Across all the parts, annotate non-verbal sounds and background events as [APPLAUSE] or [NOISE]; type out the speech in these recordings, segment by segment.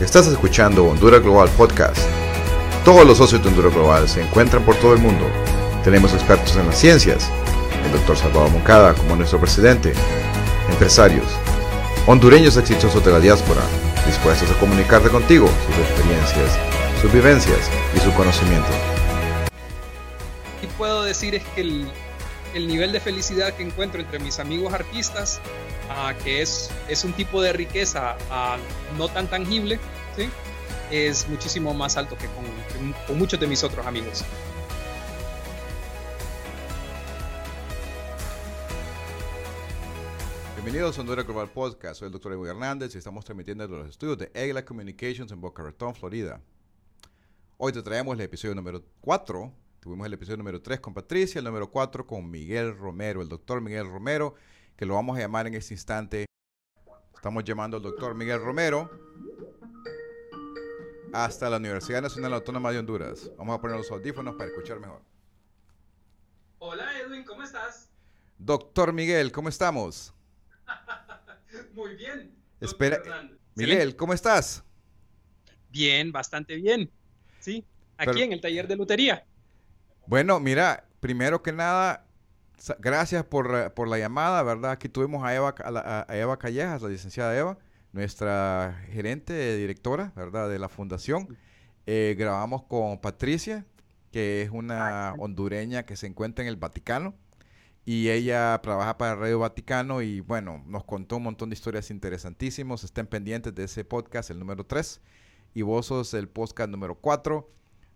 Estás escuchando Honduras Global Podcast. Todos los socios de Honduras Global se encuentran por todo el mundo. Tenemos expertos en las ciencias, el doctor Salvador Moncada como nuestro presidente, empresarios, hondureños exitosos de la diáspora, dispuestos a comunicarte contigo sus experiencias, sus vivencias y su conocimiento. Y puedo decir es que el, el nivel de felicidad que encuentro entre mis amigos artistas, que es, es un tipo de riqueza no tan tangible, ¿sí? es muchísimo más alto que con, que con muchos de mis otros amigos. Bienvenidos a Honduras Global Podcast. Soy el doctor Evo Hernández y estamos transmitiendo desde los estudios de Egla Communications en Boca Raton, Florida. Hoy te traemos el episodio número 4. Tuvimos el episodio número 3 con Patricia, el número 4 con Miguel Romero, el doctor Miguel Romero, que lo vamos a llamar en este instante. Estamos llamando al doctor Miguel Romero hasta la Universidad Nacional Autónoma de Honduras. Vamos a poner los audífonos para escuchar mejor. Hola Edwin, ¿cómo estás? Doctor Miguel, ¿cómo estamos? [LAUGHS] Muy bien. Espera, Miguel, ¿cómo estás? Bien, bastante bien. Sí, aquí Pero, en el taller de lutería. Bueno, mira, primero que nada, gracias por, por la llamada, ¿verdad? Aquí tuvimos a Eva, a, la, a Eva Callejas, la licenciada Eva, nuestra gerente, directora, ¿verdad? De la fundación. Eh, grabamos con Patricia, que es una hondureña que se encuentra en el Vaticano y ella trabaja para Radio Vaticano y bueno, nos contó un montón de historias interesantísimas. Estén pendientes de ese podcast, el número 3, y vos sos el podcast número 4.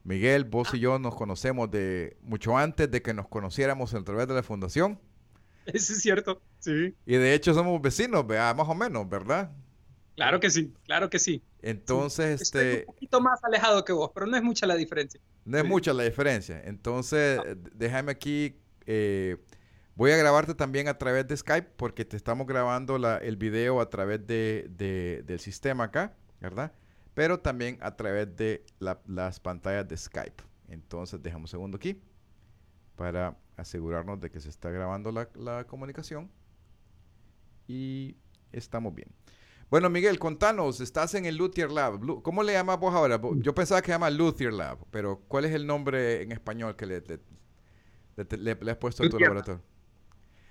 Miguel, vos y yo nos conocemos de mucho antes de que nos conociéramos a través de la fundación. Eso es cierto, sí. Y de hecho somos vecinos, ¿verdad? más o menos, ¿verdad? Claro que sí, claro que sí. Entonces, sí. este... Estoy un poquito más alejado que vos, pero no es mucha la diferencia. No es sí. mucha la diferencia. Entonces, no. déjame aquí... Eh, Voy a grabarte también a través de Skype porque te estamos grabando la, el video a través de, de, del sistema acá, ¿verdad? Pero también a través de la, las pantallas de Skype. Entonces, dejamos un segundo aquí para asegurarnos de que se está grabando la, la comunicación. Y estamos bien. Bueno, Miguel, contanos, estás en el Luthier Lab. ¿Cómo le llamas vos ahora? Yo pensaba que se llama Luthier Lab, pero ¿cuál es el nombre en español que le, le, le, le has puesto a tu laboratorio?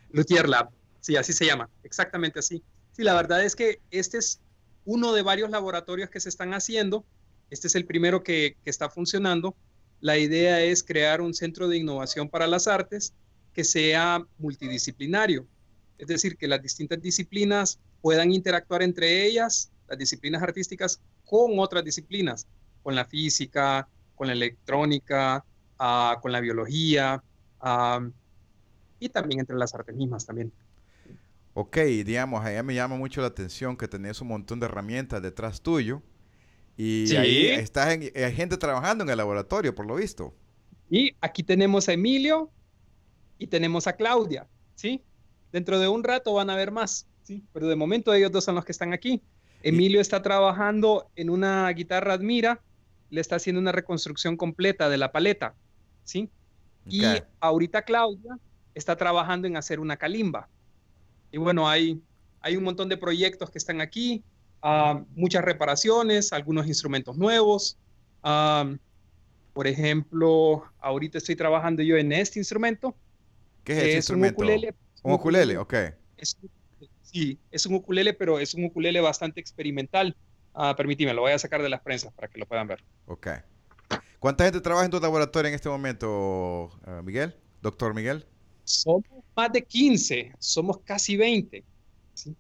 Luthier Lab, sí, así se llama, exactamente así. Sí, la verdad es que este es uno de varios laboratorios que se están haciendo. Este es el primero que, está funcionando. La idea es crear un centro de innovación para las artes que sea multidisciplinario, es decir, que las distintas disciplinas puedan interactuar entre ellas, las disciplinas artísticas, con otras disciplinas, con la física, con la electrónica, uh, con la biología, uh, y también entre las artes mismas también. Ok, digamos, allá me llama mucho la atención que tenés un montón de herramientas detrás tuyo y sí. ahí estás en, hay gente trabajando en el laboratorio, por lo visto. Y aquí tenemos a Emilio y tenemos a Claudia, ¿sí? Dentro de un rato van a ver más, ¿sí? Pero de momento ellos dos son los que están aquí. Emilio y... está trabajando en una guitarra Admira, le está haciendo una reconstrucción completa de la paleta, ¿sí? Okay. Y ahorita Claudia está trabajando en hacer una calimba. Y bueno, hay, hay un montón de proyectos que están aquí, uh, muchas reparaciones, algunos instrumentos nuevos. Uh, por ejemplo, ahorita estoy trabajando yo en este instrumento. ¿Qué es este instrumento? Un ukulele. Un ukulele, ok. Es, sí, es un ukulele, pero es un ukulele bastante experimental. Uh, lo voy a sacar de las prensas para que lo puedan ver. Ok. ¿Cuánta gente trabaja en tu laboratorio en este momento, Miguel? Doctor Miguel somos más de 15, somos casi 20. ¿sí?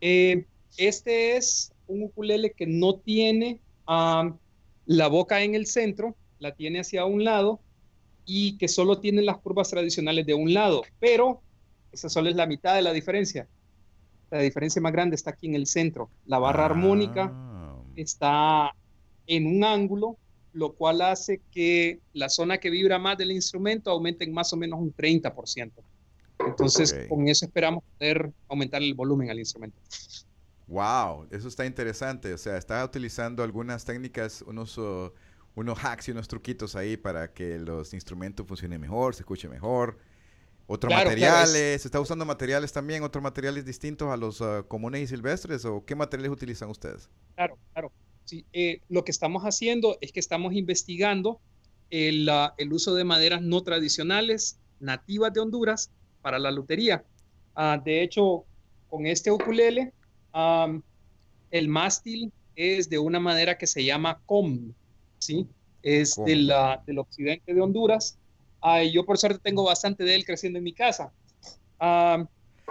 Eh, este es un ukulele que no tiene um, la boca en el centro, la tiene hacia un lado y que solo tiene las curvas tradicionales de un lado, pero esa solo es la mitad de la diferencia. La diferencia más grande está aquí en el centro. La barra ah. armónica está en un ángulo lo cual hace que la zona que vibra más del instrumento aumente en más o menos un 30%. Entonces, okay. con eso esperamos poder aumentar el volumen al instrumento. Wow, eso está interesante. O sea, está utilizando algunas técnicas, unos, uh, unos hacks y unos truquitos ahí para que los instrumentos funcionen mejor, se escuche mejor. Otros claro, materiales, claro, es... ¿se está usando materiales también, otros materiales distintos a los uh, comunes y silvestres? ¿O qué materiales utilizan ustedes? Claro, claro. Sí, eh, lo que estamos haciendo es que estamos investigando el, el, uso de maderas no tradicionales, nativas de Honduras, para la lutería. Ah, de hecho, con este ukulele, el mástil es de una madera que se llama com, ¿sí? Es de la, del occidente de Honduras. Ah, yo por suerte tengo bastante de él creciendo en mi casa.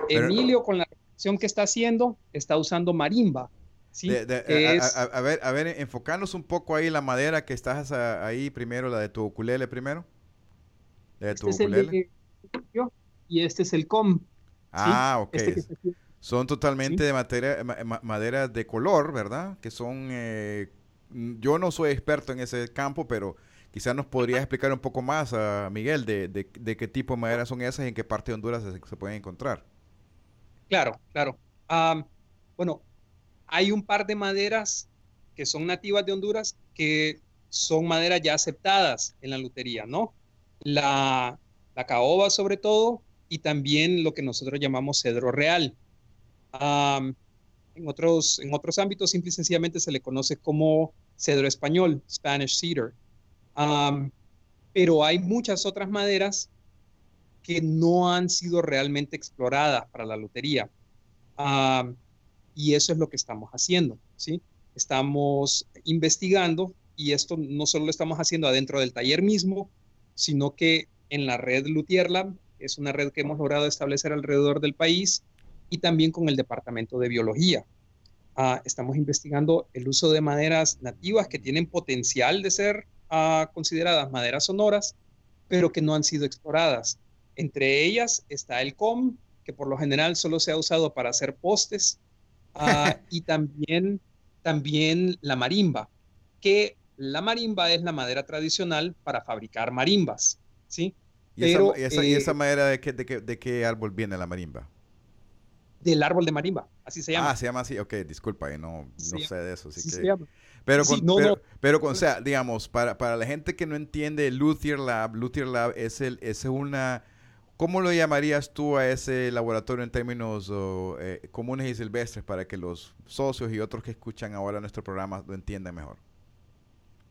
Emilio, con la acción que está haciendo, está usando marimba. ¿sí? a, ver, a ver, enfocarnos un poco ahí la madera que estás ahí primero, la de tu ukulele primero. La de tu este ukulele. Y este es el com. Ah, ok. Este son totalmente de materia, madera de color, ¿verdad? Que son... Eh, yo no soy experto en ese campo, pero quizás nos podrías explicar un poco más, a Miguel, de, de, qué tipo de madera son esas y en qué parte de Honduras se, pueden encontrar. Claro, claro. bueno, hay un par de maderas que son nativas de Honduras que son maderas ya aceptadas en la lutería, ¿no? La, la caoba sobre todo y también lo que nosotros llamamos cedro real. en, otros, en otros ámbitos simple y sencillamente se le conoce como cedro español, Spanish cedar. pero hay muchas otras maderas que no han sido realmente exploradas para la lutería. y eso es lo que estamos haciendo, ¿sí? Estamos investigando y esto no solo lo estamos haciendo adentro del taller mismo, sino que en la red Luthier Lab, es una red que hemos logrado establecer alrededor del país, y también con el Departamento de Biología. Ah, estamos investigando el uso de maderas nativas que tienen potencial de ser ah, consideradas maderas sonoras, pero que no han sido exploradas. Entre ellas está el com, que por lo general solo se ha usado para hacer postes, ah, [LAUGHS] y también, también la marimba, que la marimba es la madera tradicional para fabricar marimbas, ¿sí? ¿Y, esa, ¿y esa, eh, madera de qué, de qué árbol viene la marimba? del árbol de marimba, así se llama. Ah, se llama así, ok, disculpa, no, no sé de eso. Así que... Pero, con, pero, con, o sea, digamos, para, para la gente que no entiende Luthier Lab, Luthier Lab es, el, es una, ¿cómo lo llamarías tú a ese laboratorio en términos eh, comunes y silvestres para que los socios y otros que escuchan ahora nuestro programa lo entiendan mejor?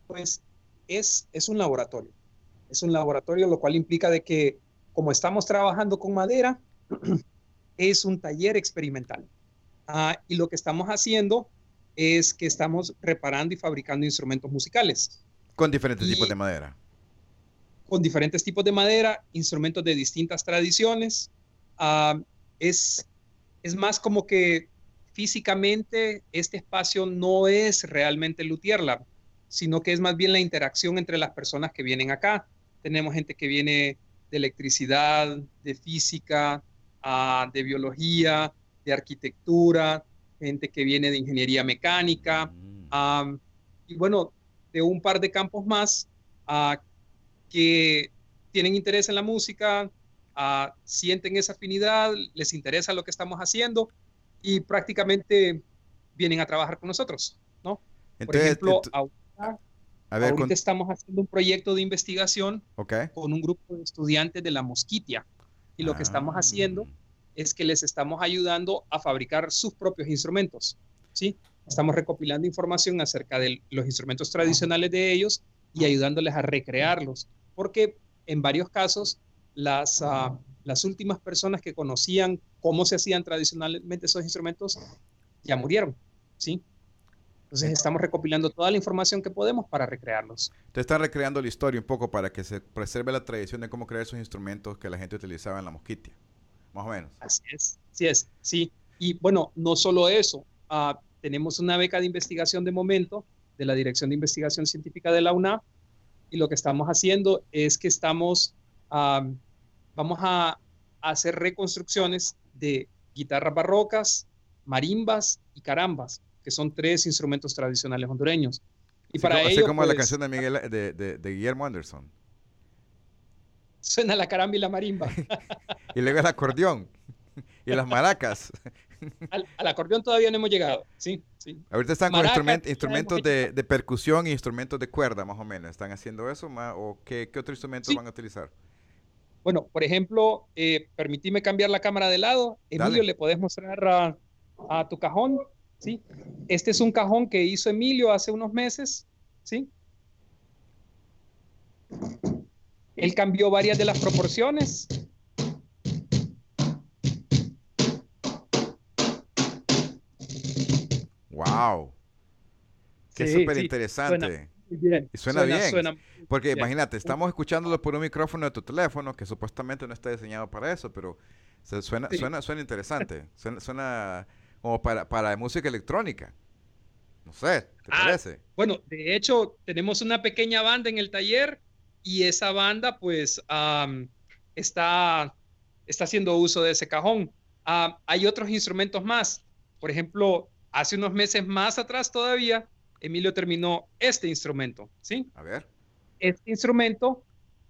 Pues es, es un laboratorio, es un laboratorio, lo cual implica de que como estamos trabajando con madera, [CLEARS THROAT] es un taller experimental. Ah, y lo que estamos haciendo es que estamos reparando y fabricando instrumentos musicales. Con diferentes tipos de madera. Con diferentes tipos de madera, instrumentos de distintas tradiciones. Ah, es, es más como que físicamente este espacio no es realmente Luthier Lab, sino que es más bien la interacción entre las personas que vienen acá. Tenemos gente que viene de electricidad, de física, de biología, de arquitectura, gente que viene de ingeniería mecánica, mm. y bueno, de un par de campos más que tienen interés en la música, sienten esa afinidad, les interesa lo que estamos haciendo y prácticamente vienen a trabajar con nosotros, ¿no? Por ejemplo, ahorita, estamos haciendo un proyecto de investigación con un grupo de estudiantes de la Mosquitia y lo que estamos haciendo ah. es que les estamos ayudando a fabricar sus propios instrumentos, ¿sí? Estamos recopilando información acerca de los instrumentos tradicionales de ellos y ayudándoles a recrearlos, porque en varios casos las, ah, las últimas personas que conocían cómo se hacían tradicionalmente esos instrumentos ya murieron, ¿sí? Entonces estamos recopilando toda la información que podemos para recrearlos. Te están recreando la historia un poco para que se preserve la tradición de cómo crear esos instrumentos que la gente utilizaba en la mosquitia, más o menos. Así es, así es, sí. Y bueno, no solo eso, ah, tenemos una beca de investigación de momento de la Dirección de Investigación Científica de la UNA y lo que estamos haciendo es que estamos, ah, vamos a hacer reconstrucciones de guitarras barrocas, marimbas y carambas que son tres instrumentos tradicionales hondureños. Y para como, ello, como la pues, canción de, Miguel, de, de, Guillermo Anderson. Suena la caramba y la marimba. [LAUGHS] y luego el acordeón y las maracas. Al, acordeón todavía no hemos llegado, sí, sí. Ahorita están con instrumentos de, de, percusión y instrumentos de cuerda, más o menos. ¿Están haciendo eso? ¿O qué, qué otro instrumento van a utilizar? Bueno, por ejemplo, eh, cambiar la cámara de lado. Emilio, ¿le podés mostrar a, a tu cajón? ¿Sí? Este es un cajón que hizo Emilio hace unos meses, ¿sí? Él cambió varias de las proporciones. Wow. Qué súper interesante. Y suena, bien. Porque imagínate, estamos escuchándolo por un micrófono de tu teléfono que supuestamente no está diseñado para eso, pero suena, suena, suena interesante. Suena, como para, para música electrónica. No sé, ¿te ah, parece? Bueno, de hecho, tenemos una pequeña banda en el taller y esa banda pues está, está haciendo uso de ese cajón. hay otros instrumentos más. Por ejemplo, hace unos meses más atrás todavía, Emilio terminó este instrumento, ¿sí? A ver. Este instrumento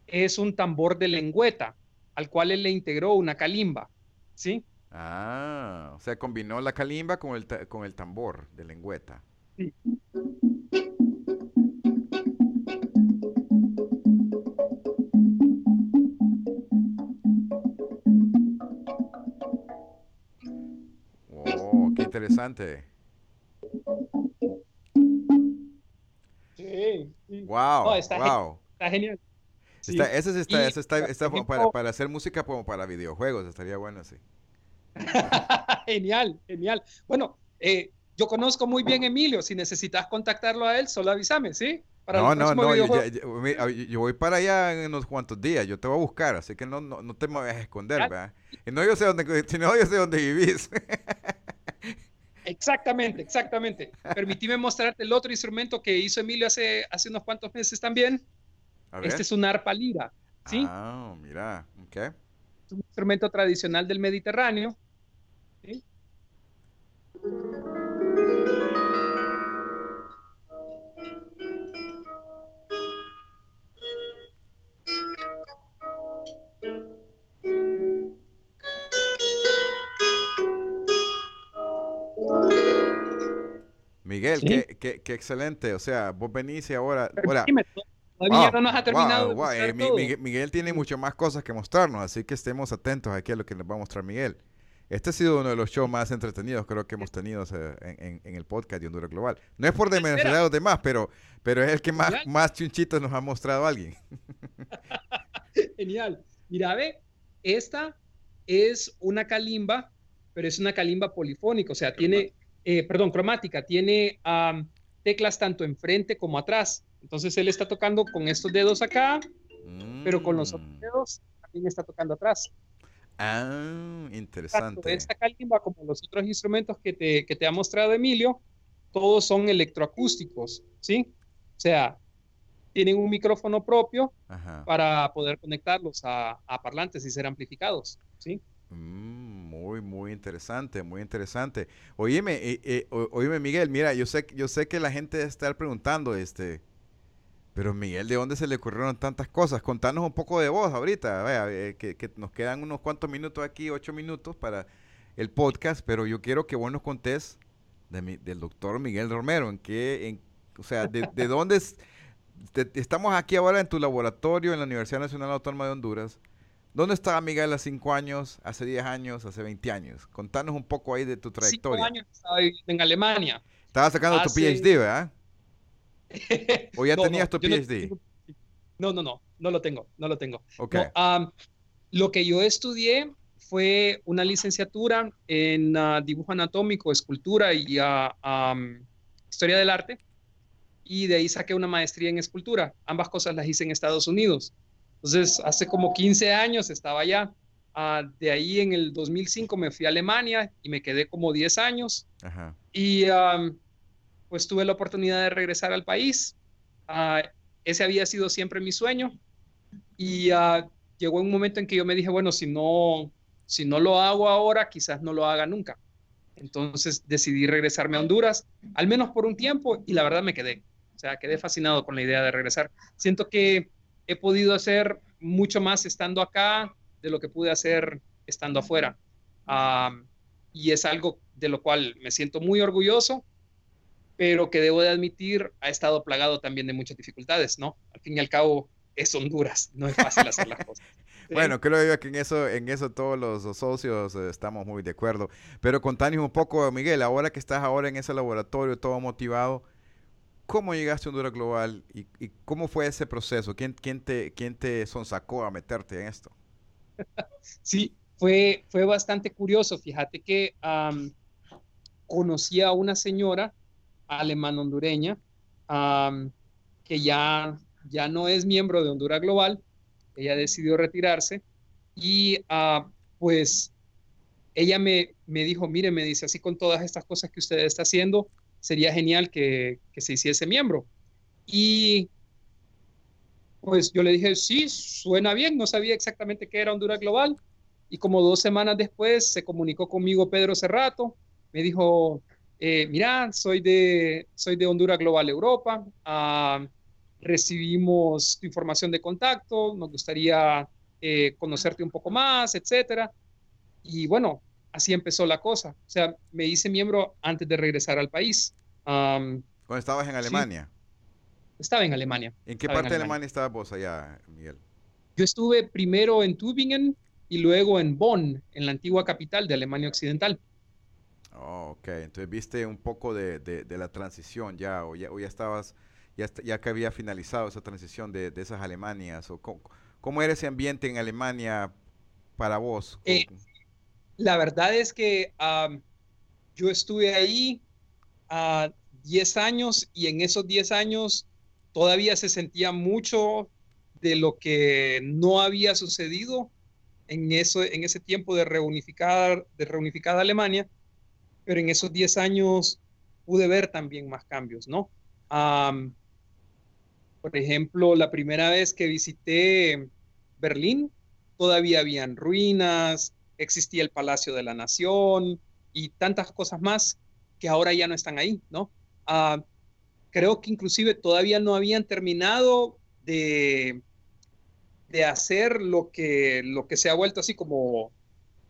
es un tambor de lengüeta al cual él le integró una calimba, ¿sí? Ah, o sea, combinó la calimba con el, con el tambor de lengüeta. Sí. Oh, qué interesante. Sí. Wow, está, wow. está genial. Está, ese está, ese está, está para, para, hacer música como para videojuegos, estaría bueno, sí. [LAUGHS] genial, genial. Bueno, eh, yo conozco muy bien a Emilio. Si necesitas contactarlo a él, solo avísame, ¿sí? Para no, no, no. Yo, yo, voy para allá en unos cuantos días. Yo te voy a buscar, así que no, no, no te me vayas a esconder, ¿verdad? Y no yo sé dónde, [LAUGHS] si no yo sé dónde vivís. [LAUGHS] Exactamente, exactamente. Permitime mostrarte el otro instrumento que hizo Emilio hace, hace unos cuantos meses también. Este es un arpa lira, ¿sí? Ah, mira, ok. Es un instrumento tradicional del Mediterráneo. ¿Sí? Miguel, qué, qué, qué, excelente. O sea, vos venís y ahora. ahora todavía no nos ha terminado. Eh, Miguel, tiene muchas más cosas que mostrarnos, así que estemos atentos aquí a lo que nos va a mostrar Miguel. Este ha sido uno de los shows más entretenidos, creo que hemos tenido en, en, el podcast de Honduras Global. No es por demasiado a los demás, pero, pero es el que más, más chunchitos nos ha mostrado alguien. [LAUGHS] Genial. Mira, ve, esta es una calimba, pero es una calimba polifónica, o sea, tiene eh, perdón, cromática, tiene teclas tanto enfrente como atrás. Entonces él está tocando con estos dedos acá, pero con los otros mm. dedos también está tocando atrás. Ah, interesante. Esta calimba como los otros instrumentos que te, que te ha mostrado Emilio, todos son electroacústicos, ¿sí? O sea, tienen un micrófono propio para poder conectarlos a, a, parlantes y ser amplificados, ¿sí? Mm, muy, muy interesante, muy interesante. Oíme, eh, eh, oíme, Miguel, mira, yo sé, yo sé que la gente está preguntando, este, pero Miguel, ¿de dónde se le ocurrieron tantas cosas? Contanos un poco de vos ahorita, vea, eh, que, nos quedan unos cuantos minutos aquí, ocho minutos para el podcast, pero yo quiero que vos nos contés del doctor Miguel Romero, en qué, en, o sea, de, [LAUGHS] dónde estamos aquí ahora en tu laboratorio en la Universidad Nacional Autónoma de Honduras. ¿Dónde estaba Miguel hace 5 años, hace 10 años, hace 20 años? Contanos un poco ahí de tu trayectoria. 5 años estaba en Alemania. Estabas sacando tu PhD, ¿verdad? [LAUGHS] ¿O ya tenías tu PhD? No, no, no, no lo tengo, no lo tengo. Okay. lo que yo estudié fue una licenciatura en ah, dibujo anatómico, escultura y uh, historia del arte. Y de ahí saqué una maestría en escultura. Ambas cosas las hice en Estados Unidos. Entonces, hace como 15 años estaba allá. Ah, de ahí en el 2005 me fui a Alemania y me quedé como 10 años. Y pues tuve la oportunidad de regresar al país. Ah, ese había sido siempre mi sueño. Y ah, llegó un momento en que yo me dije, bueno, si no, si no lo hago ahora, quizás no lo haga nunca. Entonces decidí regresarme a Honduras, al menos por un tiempo, y la verdad me quedé. O sea, quedé fascinado con la idea de regresar. Siento que he podido hacer mucho más estando acá de lo que pude hacer estando afuera. y es algo de lo cual me siento muy orgulloso, pero que debo de admitir ha estado plagado también de muchas dificultades, ¿no? Al fin y al cabo es Honduras, no es fácil hacer las cosas. [LAUGHS] Bueno, creo yo que en eso, en eso todos los, socios eh, estamos muy de acuerdo. Pero contanos un poco, Miguel, ahora que estás ahora en ese laboratorio todo motivado, ¿cómo llegaste a Honduras Global y, cómo fue ese proceso? ¿Quién, quién, te, ¿Quién te sonsacó a meterte en esto? [LAUGHS] Sí, fue, fue bastante curioso. Fíjate que conocí a una señora alemana hondureña que ya, ya no es miembro de Honduras Global, ella decidió retirarse y ah, pues ella me, me dijo, mire, me dice, así con todas estas cosas que usted está haciendo, sería genial que, que se hiciese miembro. Y pues yo le dije, sí, suena bien, no sabía exactamente qué era Honduras Global. Y como dos semanas después se comunicó conmigo Pedro Cerrato, me dijo, eh, mira, soy de, soy de Honduras Global Europa, ah, recibimos tu información de contacto, nos gustaría eh, conocerte un poco más, etcétera. Y bueno, así empezó la cosa. O sea, me hice miembro antes de regresar al país. Cuando estabas en Alemania. Estaba en Alemania. ¿En qué parte de Alemania estabas vos allá, Miguel? Yo estuve primero en Tübingen y luego en Bonn, en la antigua capital de Alemania Occidental. Oh, ok, entonces viste un poco de, de, la transición ya o, ya, o ya estabas ya, ya que había finalizado esa transición de, de esas Alemanias? O cómo, era ese ambiente en Alemania para vos? Eh, la verdad es que yo estuve ahí a 10 años y en esos 10 años todavía se sentía mucho de lo que no había sucedido en, eso, en ese tiempo de reunificada, de reunificada Alemania, pero en esos 10 años pude ver también más cambios, ¿no? Por ejemplo, la primera vez que visité Berlín, todavía habían ruinas, existía el Palacio de la Nación y tantas cosas más que ahora ya no están ahí, ¿no? Ah, creo que inclusive todavía no habían terminado de, de hacer lo que, lo que se ha vuelto así como,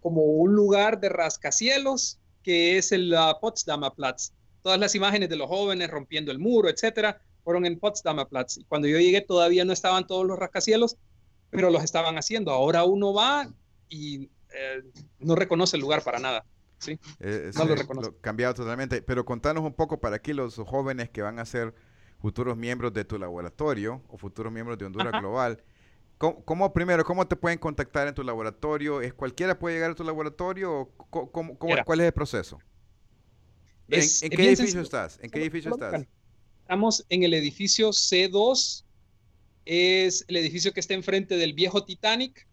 como un lugar de rascacielos, que es el Potsdamer Platz. Todas las imágenes de los jóvenes rompiendo el muro, etcétera, fueron en Potsdamer Platz. Y cuando yo llegué todavía no estaban todos los rascacielos, pero los estaban haciendo. Ahora uno va y eh, no reconoce el lugar para nada. ¿sí? Eh, no lo reconoce. cambiado totalmente. Pero contanos un poco para aquí los jóvenes que van a ser futuros miembros de tu laboratorio o futuros miembros de Honduras Global. ¿Cómo, primero, cómo te pueden contactar en tu laboratorio? ¿Es cualquiera puede llegar a tu laboratorio o cómo, cuál es el proceso? ¿En, qué edificio estás? ¿En qué edificio estás? Estamos en el edificio C2, es el edificio que está enfrente del viejo Titanic,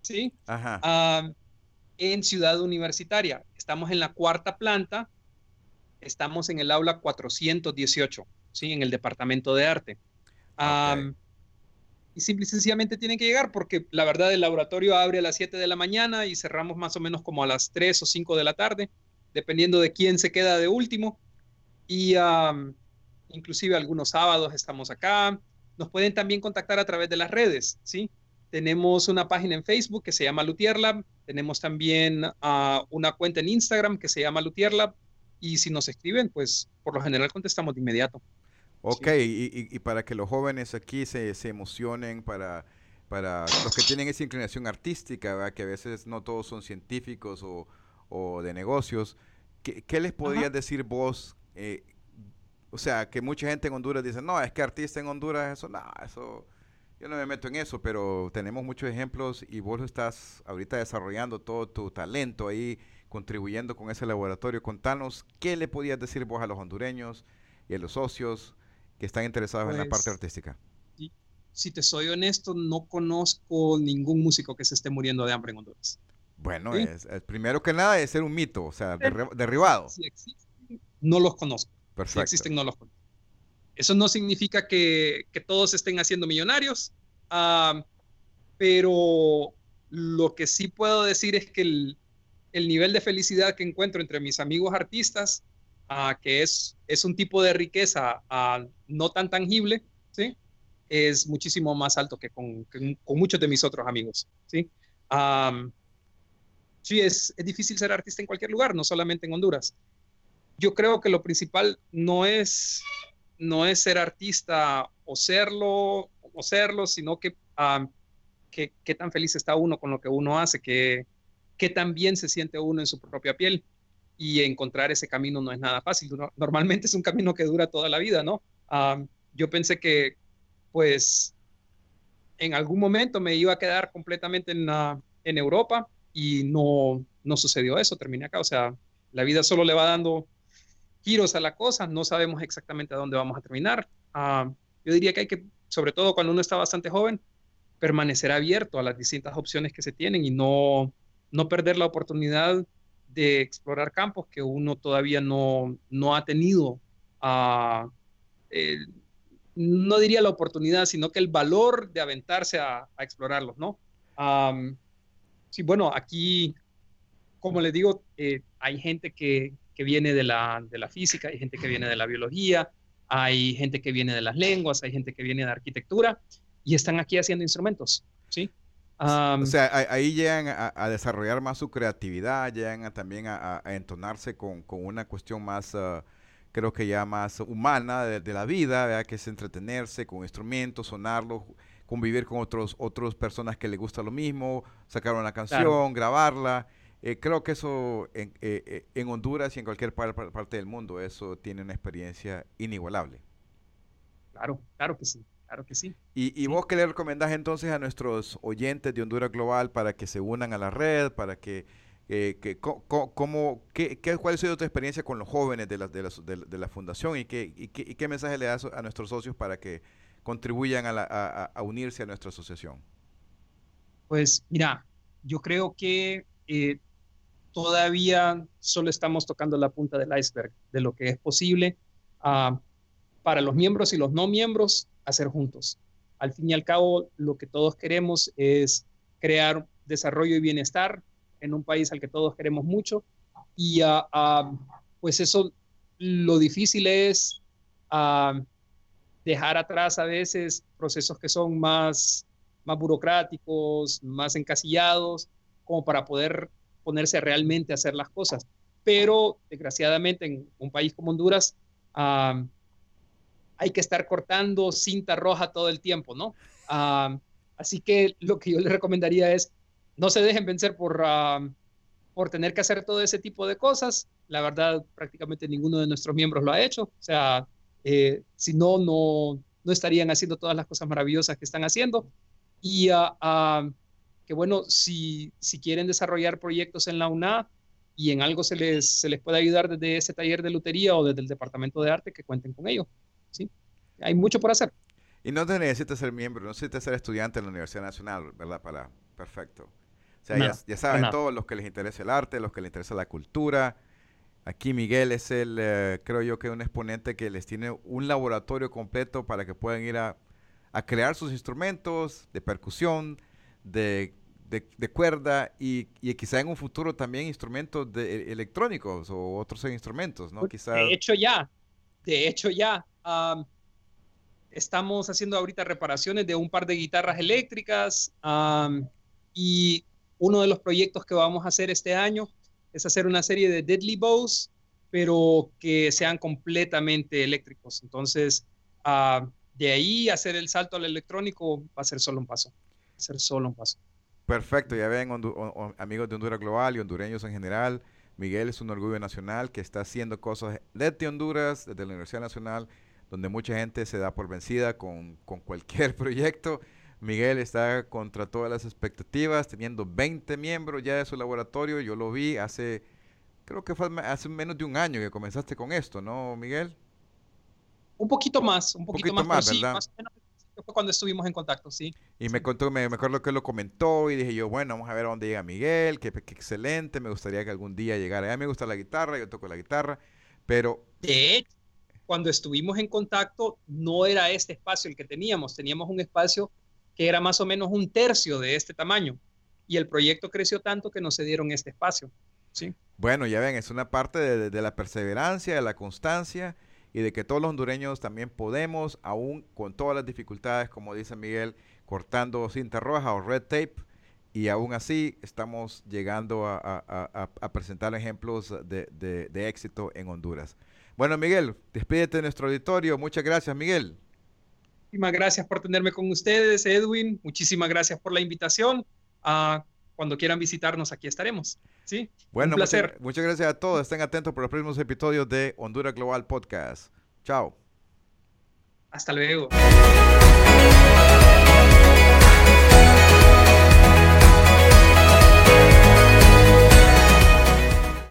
¿sí? Ajá. en Ciudad Universitaria. Estamos en la cuarta planta, estamos en el aula 418, ¿sí? En el departamento de arte. Y simple y sencillamente tienen que llegar porque la verdad el laboratorio abre a las 7 de la mañana y cerramos más o menos como a las 3 o 5 de la tarde, dependiendo de quién se queda de último. Y inclusive algunos sábados estamos acá. Nos pueden también contactar a través de las redes, ¿sí? Tenemos una página en Facebook que se llama Luthier Lab, tenemos también uh, una cuenta en Instagram que se llama Luthier Lab y si nos escriben, pues por lo general contestamos de inmediato. Ok, y, para que los jóvenes aquí se, se emocionen, para, para los que tienen esa inclinación artística, que a veces no todos son científicos o, o de negocios, ¿qué, qué les podrías decir vos? Eh, o sea, que mucha gente en Honduras dice, no, es que artista en Honduras, eso, no, eso, yo no me meto en eso, pero tenemos muchos ejemplos y vos estás ahorita desarrollando todo tu talento ahí, contribuyendo con ese laboratorio. Contanos, ¿qué le podías decir vos a los hondureños y a los socios que están interesados en la parte pues, artística? Si te soy honesto, no conozco ningún músico que se esté muriendo de hambre en Honduras. Bueno, es, primero que nada es ser un mito, o sea, derribado. Si existen, no los conozco. Perfecto. existen, no los Eso no significa que, todos estén haciendo millonarios, ah, pero lo que sí puedo decir es que el, nivel de felicidad que encuentro entre mis amigos artistas, que es, es un tipo de riqueza no tan tangible, ¿sí? es muchísimo más alto que con, muchos de mis otros amigos. ¿sí? sí, es, es difícil ser artista en cualquier lugar, no solamente en Honduras yo creo que lo principal no es, no es ser artista o serlo, o serlo, sino que qué, qué, tan feliz está uno con lo que uno hace, qué, qué tan bien se siente uno en su propia piel. Y encontrar ese camino no es nada fácil. Normalmente es un camino que dura toda la vida, ¿no? yo pensé que, pues, en algún momento me iba a quedar completamente en, en Europa y no, no sucedió eso, terminé acá. O sea, la vida solo le va dando giros a la cosa, no sabemos exactamente a dónde vamos a terminar. yo diría que hay que, sobre todo cuando uno está bastante joven, permanecer abierto a las distintas opciones que se tienen y no, no perder la oportunidad de explorar campos que uno todavía no, no ha tenido. Eh, no diría la oportunidad, sino que el valor de aventarse a, explorarlos, ¿no? sí, bueno, aquí, como les digo, eh, hay gente que, que viene de la, de la física, hay gente que viene de la biología, hay gente que viene de las lenguas, hay gente que viene de arquitectura y están aquí haciendo instrumentos, ¿sí? O sea, ahí llegan a, desarrollar más su creatividad, llegan también a, entonarse con, con, una cuestión más, ah, creo que ya más humana de, la vida, que es entretenerse con instrumentos, sonarlos, convivir con otros otras personas que les gusta lo mismo, sacar una canción, grabarla. Eh, creo que eso en, eh, eh, en, Honduras y en cualquier parte del mundo, eso tiene una experiencia inigualable. Claro, claro que sí. Claro que sí. ¿Y, vos qué le recomendás entonces a nuestros oyentes de Honduras Global para que se unan a la red, para que, que cómo, qué, cuál ha sido tu experiencia con los jóvenes de la, de la, de la fundación y qué, y, qué, y qué mensaje le das a nuestros socios para que contribuyan a, a, unirse a nuestra asociación? Pues mira, yo creo que todavía solo estamos tocando la punta del iceberg de lo que es posible. Uh, para los miembros y los no miembros, hacer juntos. Al fin y al cabo, lo que todos queremos es crear desarrollo y bienestar en un país al que todos queremos mucho. Y uh, pues eso, lo difícil es uh, dejar atrás a veces procesos que son más, más burocráticos, más encasillados, como para poder ponerse realmente a hacer las cosas. Pero desgraciadamente en un país como Honduras, hay que estar cortando cinta roja todo el tiempo, ¿no? así que lo que yo les recomendaría es no se dejen vencer por, por tener que hacer todo ese tipo de cosas. La verdad, prácticamente ninguno de nuestros miembros lo ha hecho. O sea, eh, si no, no, estarían haciendo todas las cosas maravillosas que están haciendo. Y uh, que bueno, si, si quieren desarrollar proyectos en la UNA y en algo se les, se les puede ayudar desde ese taller de lutería o desde el departamento de arte, que cuenten con ello. ¿Sí? Hay mucho por hacer. Y no te necesitas ser miembro, no necesitas ser estudiante en la Universidad Nacional, ¿verdad? Para, perfecto. O sea, ya, saben todos los que les interesa el arte, los que les interesa la cultura. Aquí Miguel es el, eh, creo yo que un exponente que les tiene un laboratorio completo para que puedan ir a, a crear sus instrumentos de percusión, de, de, cuerda y, y, quizá en un futuro también instrumentos de, e, electrónicos o otros instrumentos, ¿no? Pues, quizá... De hecho ya, de hecho ya estamos haciendo ahorita reparaciones de un par de guitarras eléctricas y uno de los proyectos que vamos a hacer este año es hacer una serie de Deadly Bows, pero que sean completamente eléctricos. Entonces, de ahí hacer el salto al electrónico va a ser solo un paso. Va a ser solo un paso. Perfecto, ya ven, amigos de Honduras Global y hondureños en general. Miguel es un orgullo nacional que está haciendo cosas desde Honduras, desde la Universidad Nacional, donde mucha gente se da por vencida con, cualquier [LAUGHS] proyecto. Miguel está contra todas las expectativas, teniendo 20 miembros ya de su laboratorio. Yo lo vi hace, creo que fue hace menos de un año que comenzaste con esto, ¿no, Miguel? Un poquito más, un poquito, más, ¿verdad? más o menos fue cuando estuvimos en contacto, sí. Y me contó, me, acuerdo que lo comentó y dije yo, bueno, vamos a ver a dónde llega Miguel, qué, excelente, me gustaría que algún día llegara. A mí me gusta la guitarra, yo toco la guitarra, pero... De hecho, cuando estuvimos en contacto, no era este espacio el que teníamos, teníamos un espacio que era más o menos un tercio de este tamaño. Y el proyecto creció tanto que nos cedieron este espacio. ¿sí? Bueno, ya ven, es una parte de, de la perseverancia, de la constancia y de que todos los hondureños también podemos, aún con todas las dificultades, como dice Miguel, cortando cinta roja o red tape, y aún así estamos llegando a, presentar ejemplos de, éxito en Honduras. Bueno, Miguel, despídete de nuestro auditorio. Muchas gracias, Miguel. Muchísimas gracias por tenerme con ustedes, Edwin. Muchísimas gracias por la invitación. Uh, cuando quieran visitarnos, aquí estaremos. ¿Sí? Bueno, Un placer. Muchas, muchas gracias a todos. Estén atentos por los próximos episodios de Honduras Global Podcast. Chao. Hasta luego.